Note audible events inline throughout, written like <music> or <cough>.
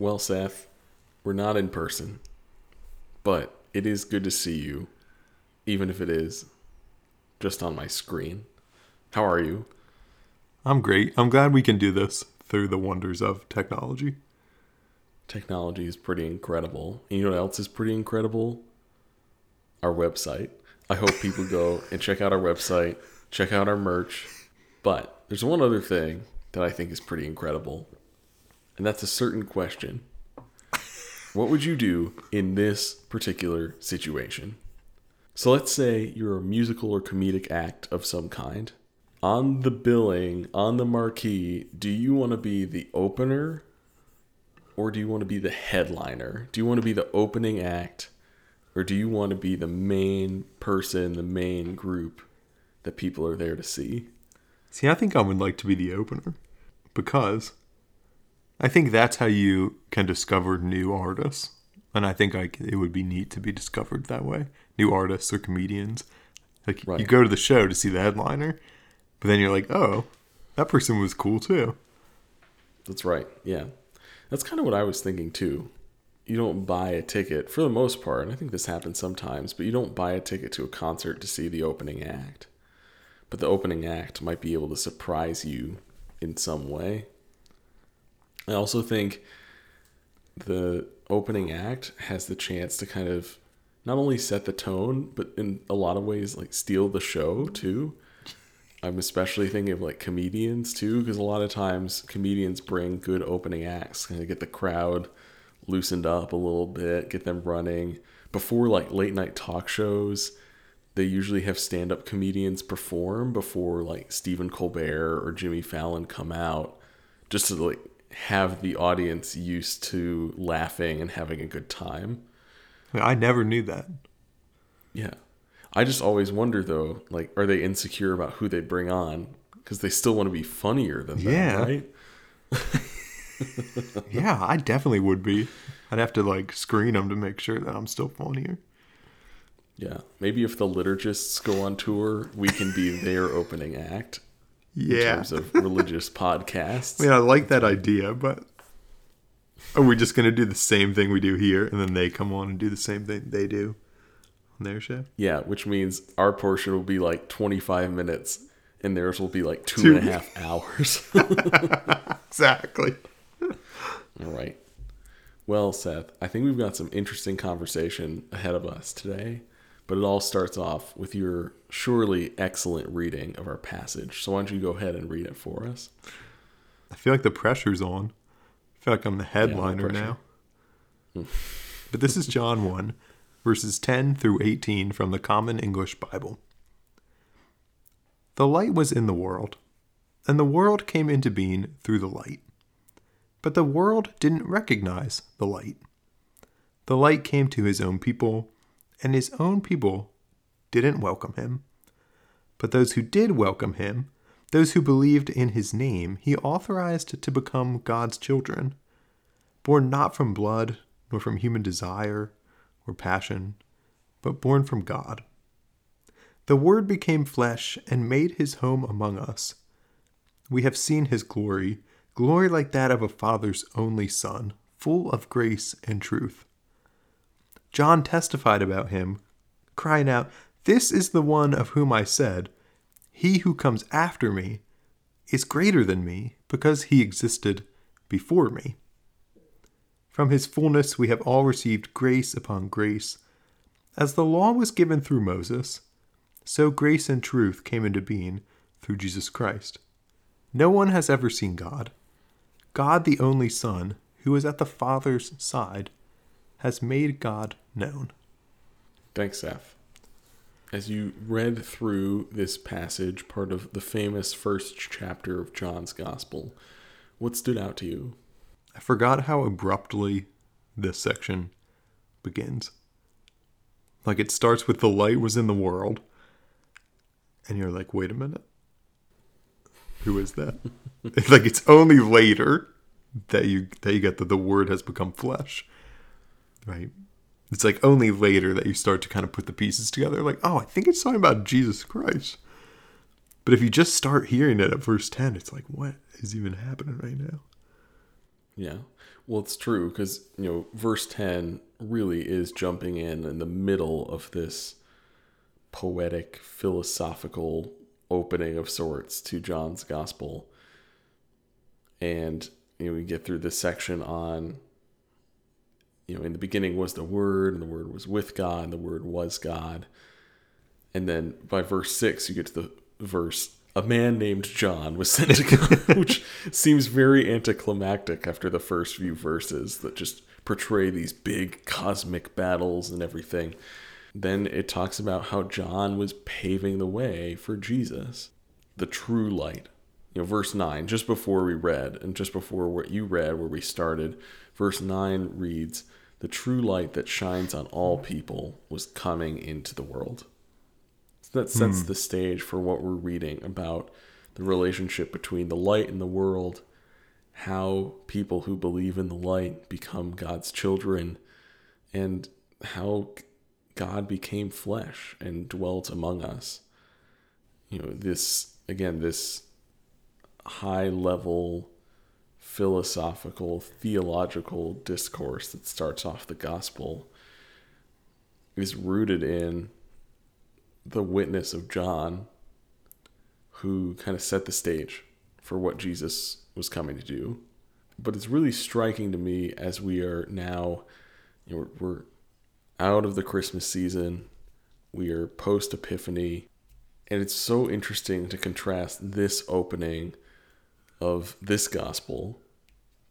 Well, Seth, we're not in person, but it is good to see you, even if it is just on my screen. How are you? I'm great. I'm glad we can do this through the wonders of technology. Technology is pretty incredible. And you know what else is pretty incredible? Our website. I hope people go and check out our website, check out our merch. But there's one other thing that I think is pretty incredible, and that's a certain question. What would you do in this particular situation? So let's say you're a musical or comedic act of some kind. On the billing, on the marquee, do you want to be the opener or do you want to be the headliner? Do you want to be the opening act or do you want to be the main person, the main group that people are there to see? See, I think I would like to be the opener because I think that's how you can discover new artists. And I think like it would be neat to be discovered that way. New artists or comedians. Like Right. you go to the show to see the headliner, but then you're like, "Oh, that person was cool too." That's right. Yeah. That's kind of what I was thinking too. You don't buy a ticket for the most part, and I think this happens sometimes, but you don't buy a ticket to a concert to see the opening act. But the opening act might be able to surprise you in some way. I also think the opening act has the chance to kind of not only set the tone, but in a lot of ways like steal the show too. I'm especially thinking of like comedians too, because a lot of times comedians bring good opening acts, kind of get the crowd loosened up a little bit, get them running. Before like late night talk shows, they usually have stand up comedians perform before like Stephen Colbert or Jimmy Fallon come out, just to like have the audience used to laughing and having a good time. I never knew that. Yeah. I just always wonder though, like, are they insecure about who they bring on? Because they still want to be funnier than them, Yeah. right? <laughs> Yeah, I definitely would be. I'd have to like screen them to make sure that I'm still funnier. Yeah. Maybe if the liturgists go on tour, we can be their opening act in Yeah. terms of religious <laughs> podcasts. I mean, I like that idea, but are we just going to do the same thing we do here and then they come on and do the same thing they do on their show? Yeah, which means our portion will be like 25 minutes and theirs will be like two Two. and a half <laughs> hours. <laughs> Exactly. All right. Well, Seth, I think we've got some interesting conversation ahead of us today, but it all starts off with your surely excellent reading of our passage. So why don't you go ahead and read it for us? I feel like the pressure's on. I feel like I'm the headliner pressure. now. but this is John 1, verses 10 through 18 from the Common English Bible. The light was in the world, and the world came into being through the light. But the world didn't recognize the light. The light came to his own people, and his own people didn't welcome him. But those who did welcome him, those who believed in his name, he authorized to become God's children, born not from blood, nor from human desire or passion, but born from God. The Word became flesh and made his home among us. We have seen his glory, glory like that of a father's only son, full of grace and truth. John testified about him, crying out, This is the one of whom I said, He who comes after me is greater than me, because he existed before me. From his fullness we have all received grace upon grace. As the law was given through Moses, so grace and truth came into being through Jesus Christ. No one has ever seen God. God, the only Son, who is at the Father's side, has made God known. Thanks, Seth. As you read through this passage, part of the famous first chapter of John's Gospel, what stood out to you? I forgot how abruptly this section begins. Like it starts with the light was in the world, and you're like, wait a minute. Who is that? <laughs> like it's only later that you that you get that the word has become flesh. Right? It's like only later that you start to kind of put the pieces together, like, oh, I think it's talking about Jesus Christ. But if you just start hearing it at verse 10, it's like, what is even happening right now? Yeah. Well, it's true because, you know, verse 10 really is jumping in in the middle of this poetic, philosophical opening of sorts to John's gospel. And, you know, we get through this section on, you know, in the beginning was the Word, and the Word was with God, and the Word was God. And then by verse 6, you get to the verse a man named John was sent to God, <laughs> which seems very anticlimactic after the first few verses that just portray these big cosmic battles and everything. Then it talks about how John was paving the way for Jesus, the true light. You know, verse 9, just before we read, and just before what you read, where we started, verse 9 reads, The true light that shines on all people was coming into the world So that sets hmm. the stage for what we're reading about the relationship between the light and the world, how people who believe in the light become God's children, and how God became flesh and dwelt among us. You know, this, again, this high level philosophical, theological discourse that starts off the gospel is rooted in the witness of John, who kind of set the stage for what Jesus was coming to do. But it's really striking to me as we are now, you know, we're, we're out of the Christmas season, we are post Epiphany, and it's so interesting to contrast this opening of this gospel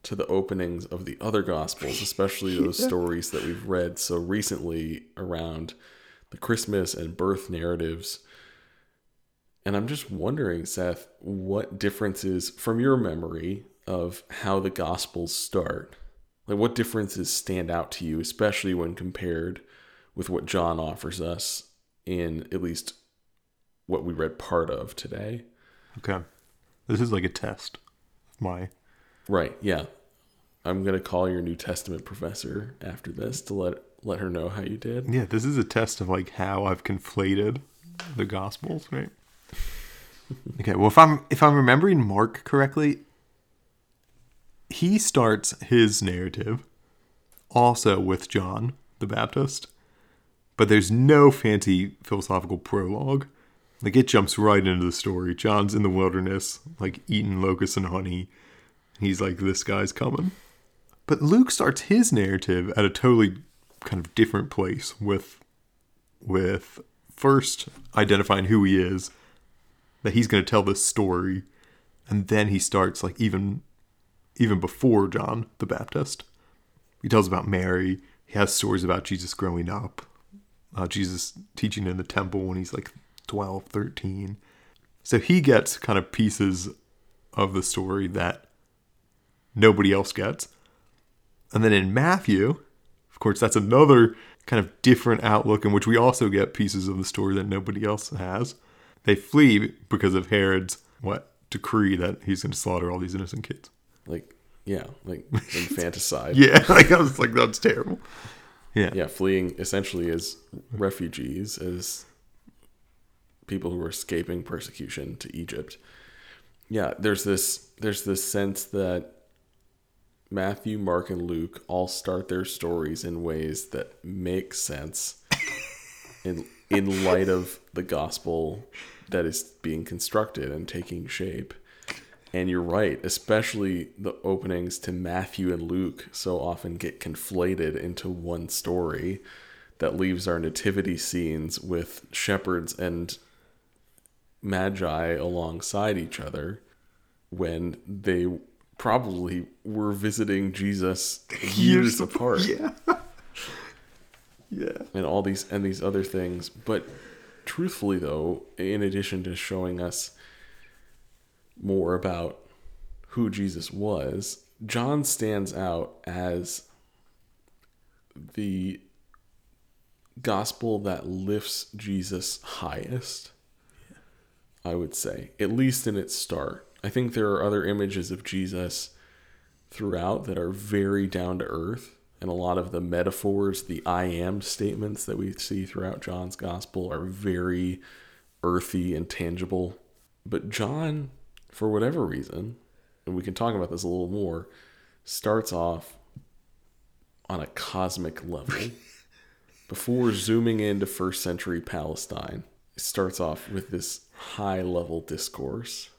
to the openings of the other gospels, especially those <laughs> stories that we've read so recently around the Christmas and birth narratives. And I'm just wondering, Seth, what differences from your memory of how the Gospels start? Like, what differences stand out to you, especially when compared with what John offers us in at least what we read part of today? Okay. This is like a test of my. Right, yeah. I'm going to call your New Testament professor after this to let let her know how you did. Yeah, this is a test of like how I've conflated the gospels, right? <laughs> okay, well if I'm if I'm remembering Mark correctly, he starts his narrative also with John the Baptist, but there's no fancy philosophical prologue. Like it jumps right into the story. John's in the wilderness, like eating locusts and honey. He's like, this guy's coming. But Luke starts his narrative at a totally kind of different place with with first identifying who he is that he's going to tell this story and then he starts like even even before John the Baptist. He tells about Mary. He has stories about Jesus growing up uh, Jesus teaching in the temple when he's like 12 13 so he gets kind of pieces of the story that nobody else gets and then in Matthew of course, that's another kind of different outlook in which we also get pieces of the story that nobody else has. They flee because of Herod's what decree that he's going to slaughter all these innocent kids. Like, yeah, like infanticide. <laughs> yeah, <laughs> like I was like, that's terrible. Yeah, yeah, fleeing essentially as refugees, as people who are escaping persecution to Egypt. Yeah, there's this there's this sense that Matthew, Mark, and Luke all start their stories in ways that make sense in in light of the gospel that is being constructed and taking shape. And you're right, especially the openings to Matthew and Luke so often get conflated into one story that leaves our nativity scenes with shepherds and magi alongside each other when they probably were visiting Jesus <laughs> years apart. Yeah. <laughs> yeah. And all these and these other things. But truthfully though, in addition to showing us more about who Jesus was, John stands out as the gospel that lifts Jesus highest. I would say, at least in its start. I think there are other images of Jesus throughout that are very down to earth. And a lot of the metaphors, the I am statements that we see throughout John's gospel are very earthy and tangible. But John, for whatever reason, and we can talk about this a little more, starts off on a cosmic level. <laughs> Before zooming into first century Palestine, it starts off with this high level discourse.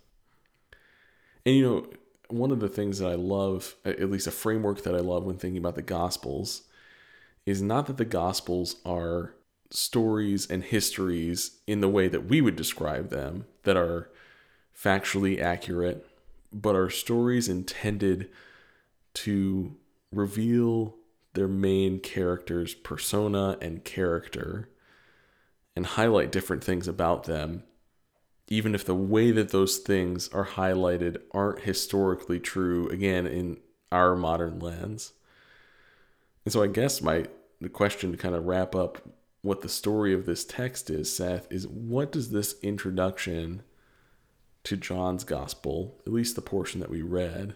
And you know, one of the things that I love, at least a framework that I love when thinking about the Gospels, is not that the Gospels are stories and histories in the way that we would describe them, that are factually accurate, but are stories intended to reveal their main character's persona and character and highlight different things about them, even if the way that those things are highlighted aren't historically true, again, in our modern lens. And so I guess my the question to kind of wrap up what the story of this text is, Seth, is what does this introduction to John's gospel, at least the portion that we read,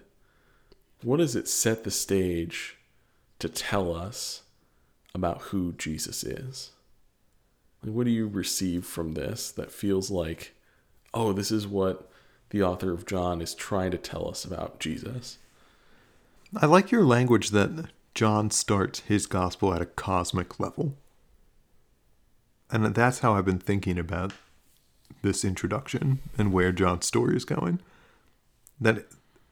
what does it set the stage to tell us about who Jesus is? what do you receive from this that feels like, oh, this is what the author of John is trying to tell us about Jesus? I like your language that John starts his gospel at a cosmic level. And that's how I've been thinking about this introduction and where John's story is going. That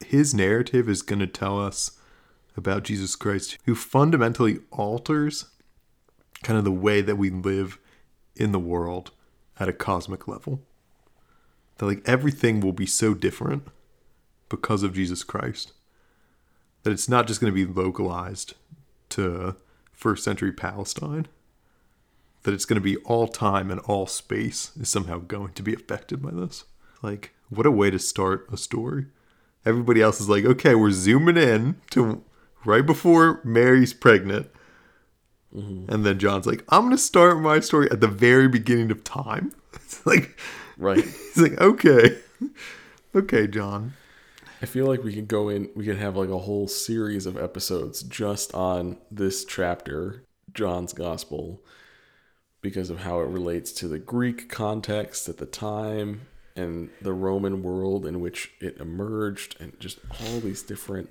his narrative is going to tell us about Jesus Christ, who fundamentally alters kind of the way that we live in the world at a cosmic level. That like everything will be so different because of Jesus Christ that it's not just going to be localized to first century Palestine, that it's going to be all time and all space is somehow going to be affected by this. Like, what a way to start a story. Everybody else is like, okay, we're zooming in to right before Mary's pregnant. Mm-hmm. And then John's like, I'm going to start my story at the very beginning of time. It's like, right. <laughs> He's like, okay. Okay, John. I feel like we could go in, we could have like a whole series of episodes just on this chapter, John's Gospel, because of how it relates to the Greek context at the time and the Roman world in which it emerged, and just all these different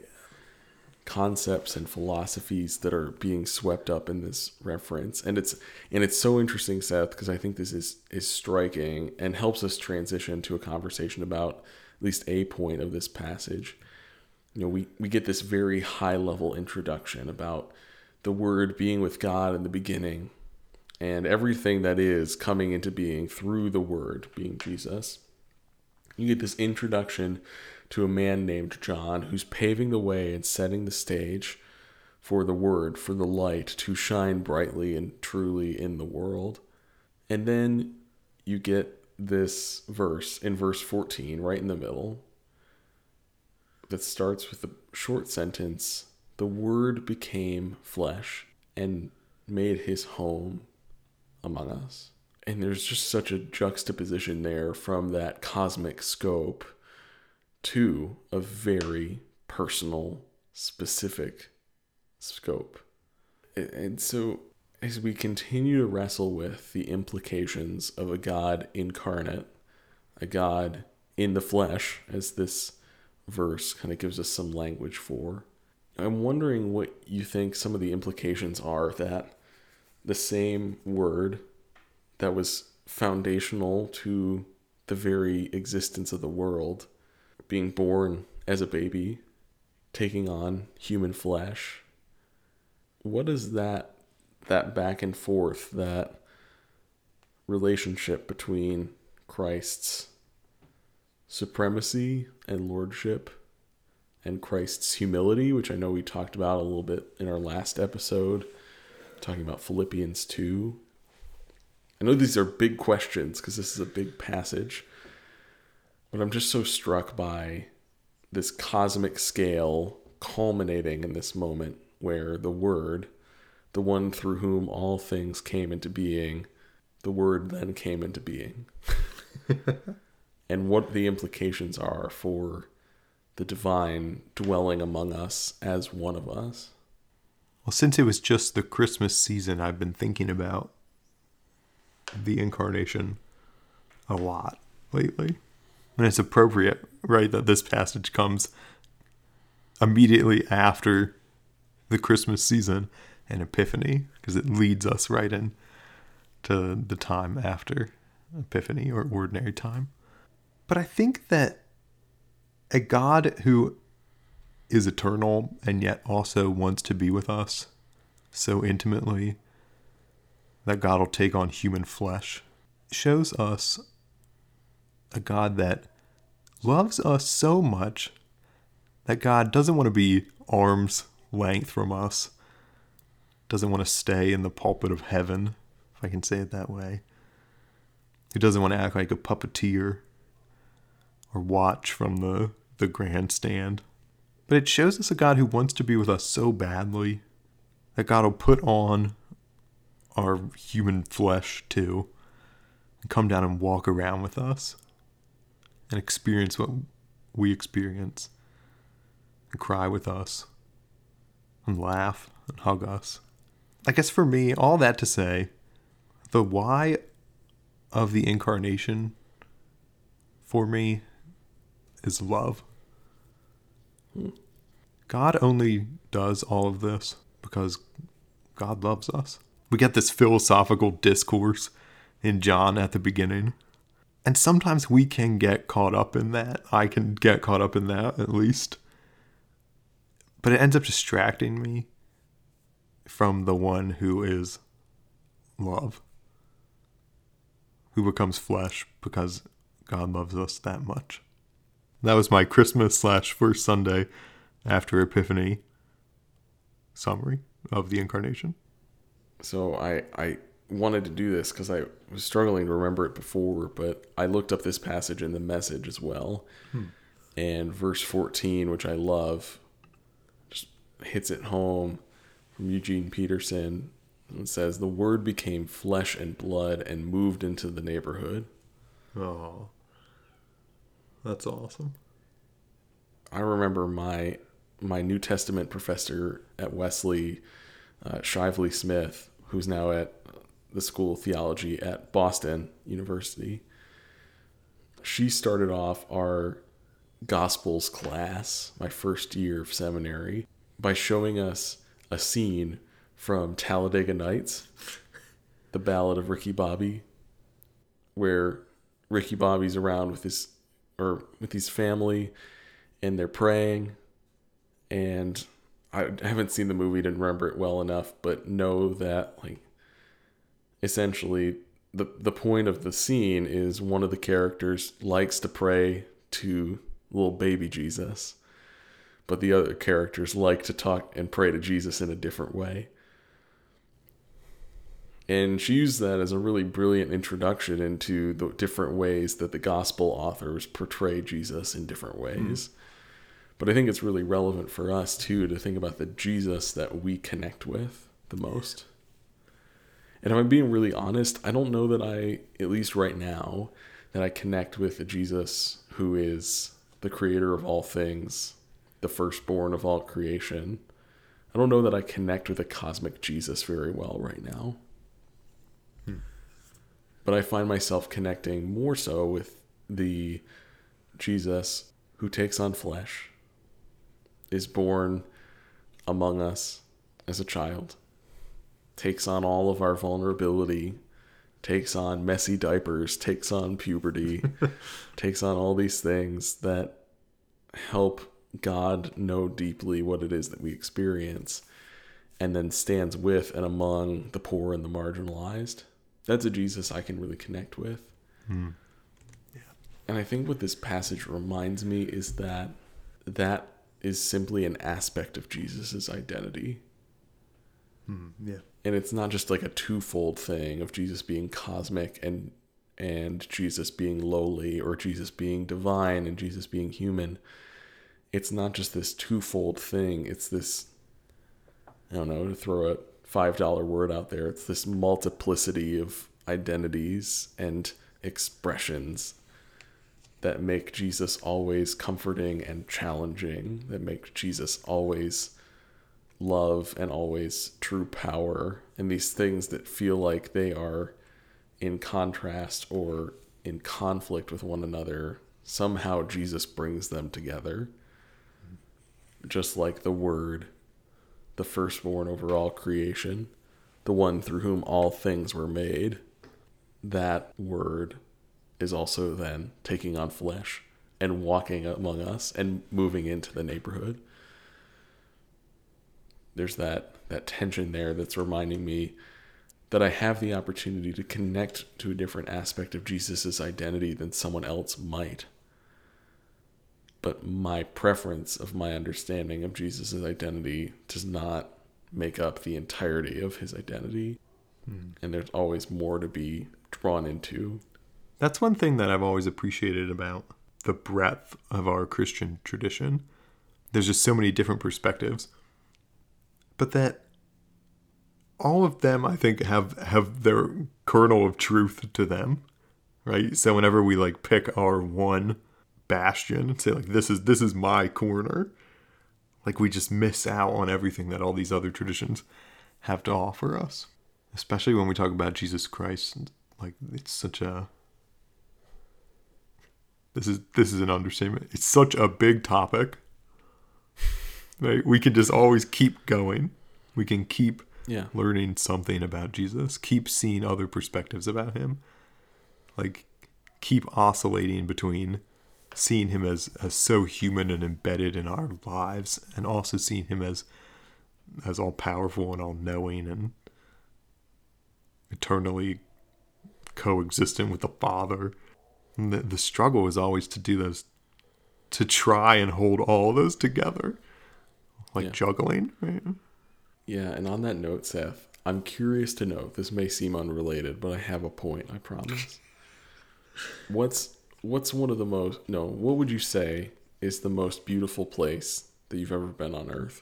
concepts and philosophies that are being swept up in this reference and it's and it's so interesting seth because i think this is is striking and helps us transition to a conversation about at least a point of this passage. You know, we, we get this very high level introduction about the Word being with God in the beginning and everything that is coming into being through the Word, being Jesus. You get this introduction to a man named John who's paving the way and setting the stage for the Word, for the light to shine brightly and truly in the world. And then you get this verse in verse 14, right in the middle, that starts with a short sentence The Word became flesh and made his home among us. And there's just such a juxtaposition there from that cosmic scope to a very personal, specific scope. And so as we continue to wrestle with the implications of a God incarnate, a God in the flesh, as this verse kind of gives us some language for, I'm wondering what you think some of the implications are that the same word that was foundational to the very existence of the world, being born as a baby, taking on human flesh, What is that that back and forth, that relationship between Christ's supremacy and lordship and Christ's humility, which I know we talked about a little bit in our last episode, talking about Philippians 2. I know these are big questions because this is a big passage, but I'm just so struck by this cosmic scale culminating in this moment where the Word the one through whom all things came into being, the Word then came into being. <laughs> and what the implications are for the divine dwelling among us as one of us. Well, since it was just the Christmas season, I've been thinking about the incarnation a lot lately. And it's appropriate, right, that this passage comes immediately after the Christmas season and Epiphany because it leads us right in to the time after Epiphany or ordinary time. But I think that a God who is eternal and yet also wants to be with us so intimately that God will take on human flesh shows us a God that loves us so much that God doesn't want to be arm's length from us, doesn't want to stay in the pulpit of heaven, if I can say it that way. He doesn't want to act like a puppeteer or watch from the, the grandstand. But it shows us a God who wants to be with us so badly that God will put on our human flesh too and come down and walk around with us and experience what we experience and cry with us and laugh and hug us. I guess for me, all that to say, the why of the incarnation for me is love. God only does all of this because God loves us. We get this philosophical discourse in John at the beginning. And sometimes we can get caught up in that. I can get caught up in that at least. But it ends up distracting me from the one who is love, who becomes flesh because God loves us that much. That was my Christmas slash first Sunday after Epiphany summary of the incarnation. So I I wanted to do this because I was struggling to remember it before, but I looked up this passage in the message as well. Hmm. And verse 14, which I love, just hits it home from Eugene Peterson. It says, The word became flesh and blood and moved into the neighborhood. Oh, that's awesome. I remember my my New Testament professor at Wesley, uh, Shively Smith, who's now at the School of Theology at Boston University. She started off our Gospels class, my first year of seminary, by showing us a scene from Talladega Nights, the Ballad of Ricky Bobby, where Ricky Bobby's around with his or with his family and they're praying and I haven't seen the movie, didn't remember it well enough, but know that like essentially the the point of the scene is one of the characters likes to pray to little baby Jesus, but the other characters like to talk and pray to Jesus in a different way. And she used that as a really brilliant introduction into the different ways that the gospel authors portray Jesus in different ways. Mm. But I think it's really relevant for us too to think about the Jesus that we connect with the most. And if I'm being really honest, I don't know that I, at least right now, that I connect with a Jesus who is the creator of all things, the firstborn of all creation. I don't know that I connect with a cosmic Jesus very well right now. Hmm. But I find myself connecting more so with the Jesus who takes on flesh, is born among us as a child, takes on all of our vulnerability, takes on messy diapers, takes on puberty, <laughs> takes on all these things that help God know deeply what it is that we experience, and then stands with and among the poor and the marginalized. That's a Jesus I can really connect with. Hmm. Yeah. And I think what this passage reminds me is that that is simply an aspect of Jesus's identity. Mm, yeah. And it's not just like a twofold thing of Jesus being cosmic and and Jesus being lowly or Jesus being divine and Jesus being human. It's not just this twofold thing. It's this I don't know, to throw a $5 word out there. It's this multiplicity of identities and expressions that make Jesus always comforting and challenging, that make Jesus always love and always true power, and these things that feel like they are in contrast or in conflict with one another, somehow Jesus brings them together. just like the Word, the firstborn over all creation, the one through whom all things were made, that Word is also then taking on flesh and walking among us and moving into the neighborhood. There's that that tension there that's reminding me that I have the opportunity to connect to a different aspect of Jesus' identity than someone else might. But my preference of my understanding of Jesus' identity does not make up the entirety of his identity. Hmm. And there's always more to be drawn into. That's one thing that I've always appreciated about the breadth of our Christian tradition. There's just so many different perspectives. But that all of them I think have have their kernel of truth to them. Right? So whenever we like pick our one bastion and say like this is this is my corner, like we just miss out on everything that all these other traditions have to offer us. Especially when we talk about Jesus Christ, like it's such a this is this is an understatement. It's such a big topic. Right? We can just always keep going. We can keep yeah. learning something about Jesus, keep seeing other perspectives about him. Like keep oscillating between seeing him as, as so human and embedded in our lives and also seeing him as as all powerful and all knowing and eternally coexistent with the Father the, the struggle is always to do those, to try and hold all those together, like yeah. juggling. Right? Yeah, and on that note, Seth, I'm curious to know. This may seem unrelated, but I have a point. I promise. <laughs> what's what's one of the most no? What would you say is the most beautiful place that you've ever been on Earth?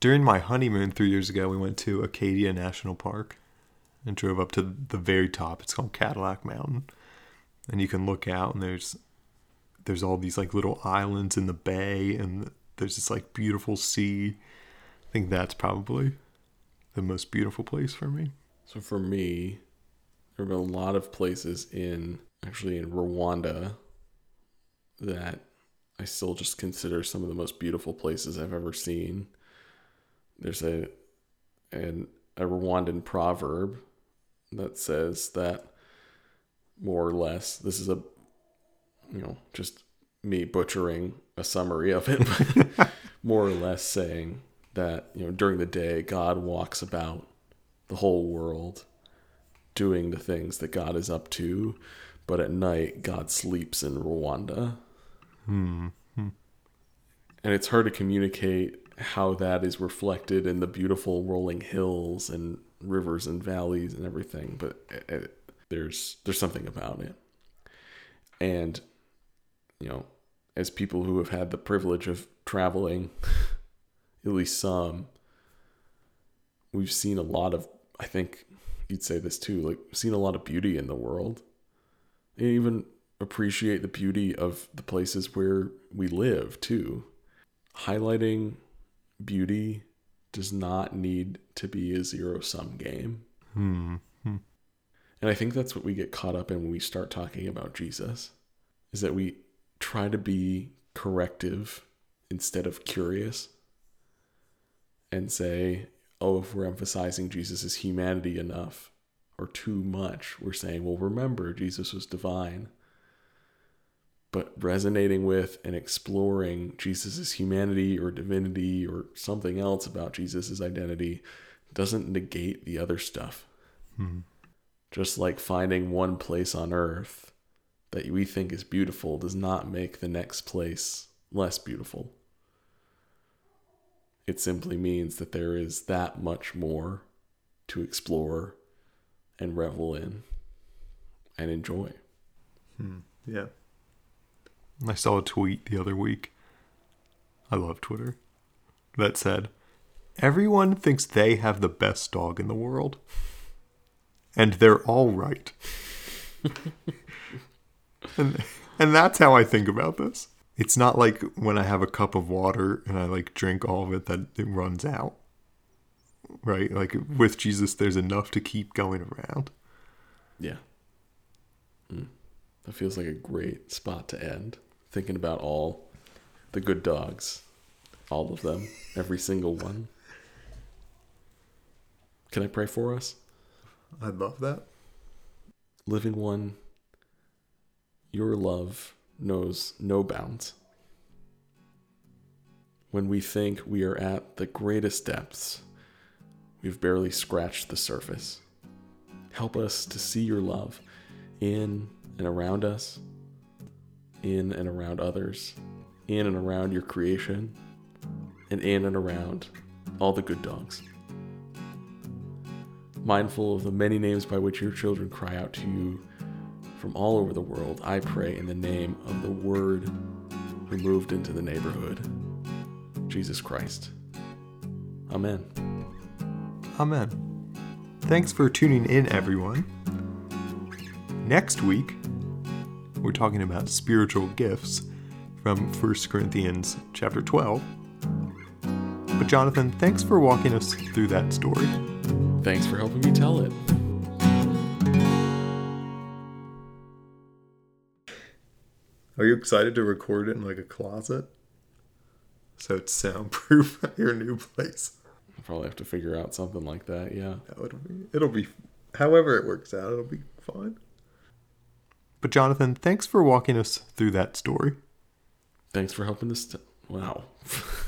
During my honeymoon three years ago, we went to Acadia National Park and drove up to the very top. It's called Cadillac Mountain and you can look out and there's there's all these like little islands in the bay and there's this like beautiful sea. I think that's probably the most beautiful place for me. So for me, there have been a lot of places in actually in Rwanda that I still just consider some of the most beautiful places I've ever seen. There's a an a Rwandan proverb that says that more or less. This is a, you know, just me butchering a summary of it, but <laughs> more or less saying that, you know, during the day, God walks about the whole world doing the things that God is up to, but at night, God sleeps in Rwanda. Hmm. hmm. And it's hard to communicate how that is reflected in the beautiful rolling hills and rivers and valleys and everything, but it, there's there's something about it. And you know, as people who have had the privilege of traveling <laughs> at least some we've seen a lot of I think you'd say this too, like seen a lot of beauty in the world. And even appreciate the beauty of the places where we live too. Highlighting beauty does not need to be a zero sum game. Hmm. And I think that's what we get caught up in when we start talking about Jesus is that we try to be corrective instead of curious and say, oh, if we're emphasizing Jesus' humanity enough or too much, we're saying, well, remember, Jesus was divine. But resonating with and exploring Jesus' humanity or divinity or something else about Jesus' identity doesn't negate the other stuff. Hmm. Just like finding one place on earth that we think is beautiful does not make the next place less beautiful. It simply means that there is that much more to explore and revel in and enjoy. Hmm. Yeah. I saw a tweet the other week. I love Twitter. That said, everyone thinks they have the best dog in the world and they're all right. <laughs> and and that's how I think about this. It's not like when I have a cup of water and I like drink all of it that it runs out. Right? Like with Jesus there's enough to keep going around. Yeah. Mm. That feels like a great spot to end. Thinking about all the good dogs All of them. Every single one. Can I pray for us? I'd love that. Living one, your love knows no bounds. When we think we are at the greatest depths, we've barely scratched the surface. Help us to see your love in and around us, in and around others, in and around your creation, and in and around all the good dogs. Mindful of the many names by which your children cry out to you from all over the world, I pray in the name of the Word who moved into the neighborhood, Jesus Christ. Amen. Amen. Thanks for tuning in, everyone. Next week, we're talking about spiritual gifts from 1 Corinthians chapter 12. But Jonathan, thanks for walking us through that story. Thanks for helping me tell it. Are you excited to record it in like a closet? So it's soundproof <laughs> at your new place. I'll probably have to figure out something like that, yeah. No, it'll be it'll be however it works out, it'll be fine. But Jonathan, thanks for walking us through that story. Thanks for helping us. T- wow. <laughs>